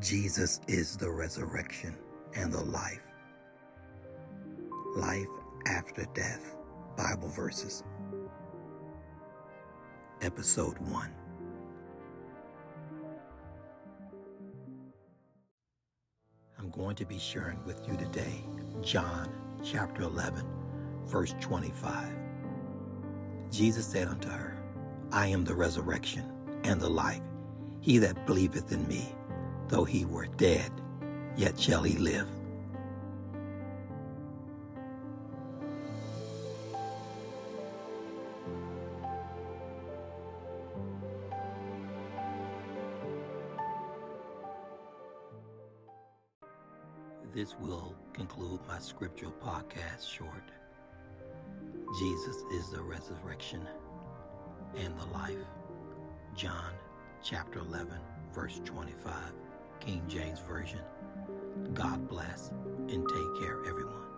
Jesus is the resurrection and the life. Life after death. Bible verses. Episode 1. I'm going to be sharing with you today John chapter 11, verse 25. Jesus said unto her, I am the resurrection and the life. He that believeth in me, though he were dead, yet shall he live. This will conclude my scriptural podcast short. Jesus is the resurrection and the life. John chapter 11, verse 25, King James Version. God bless and take care, everyone.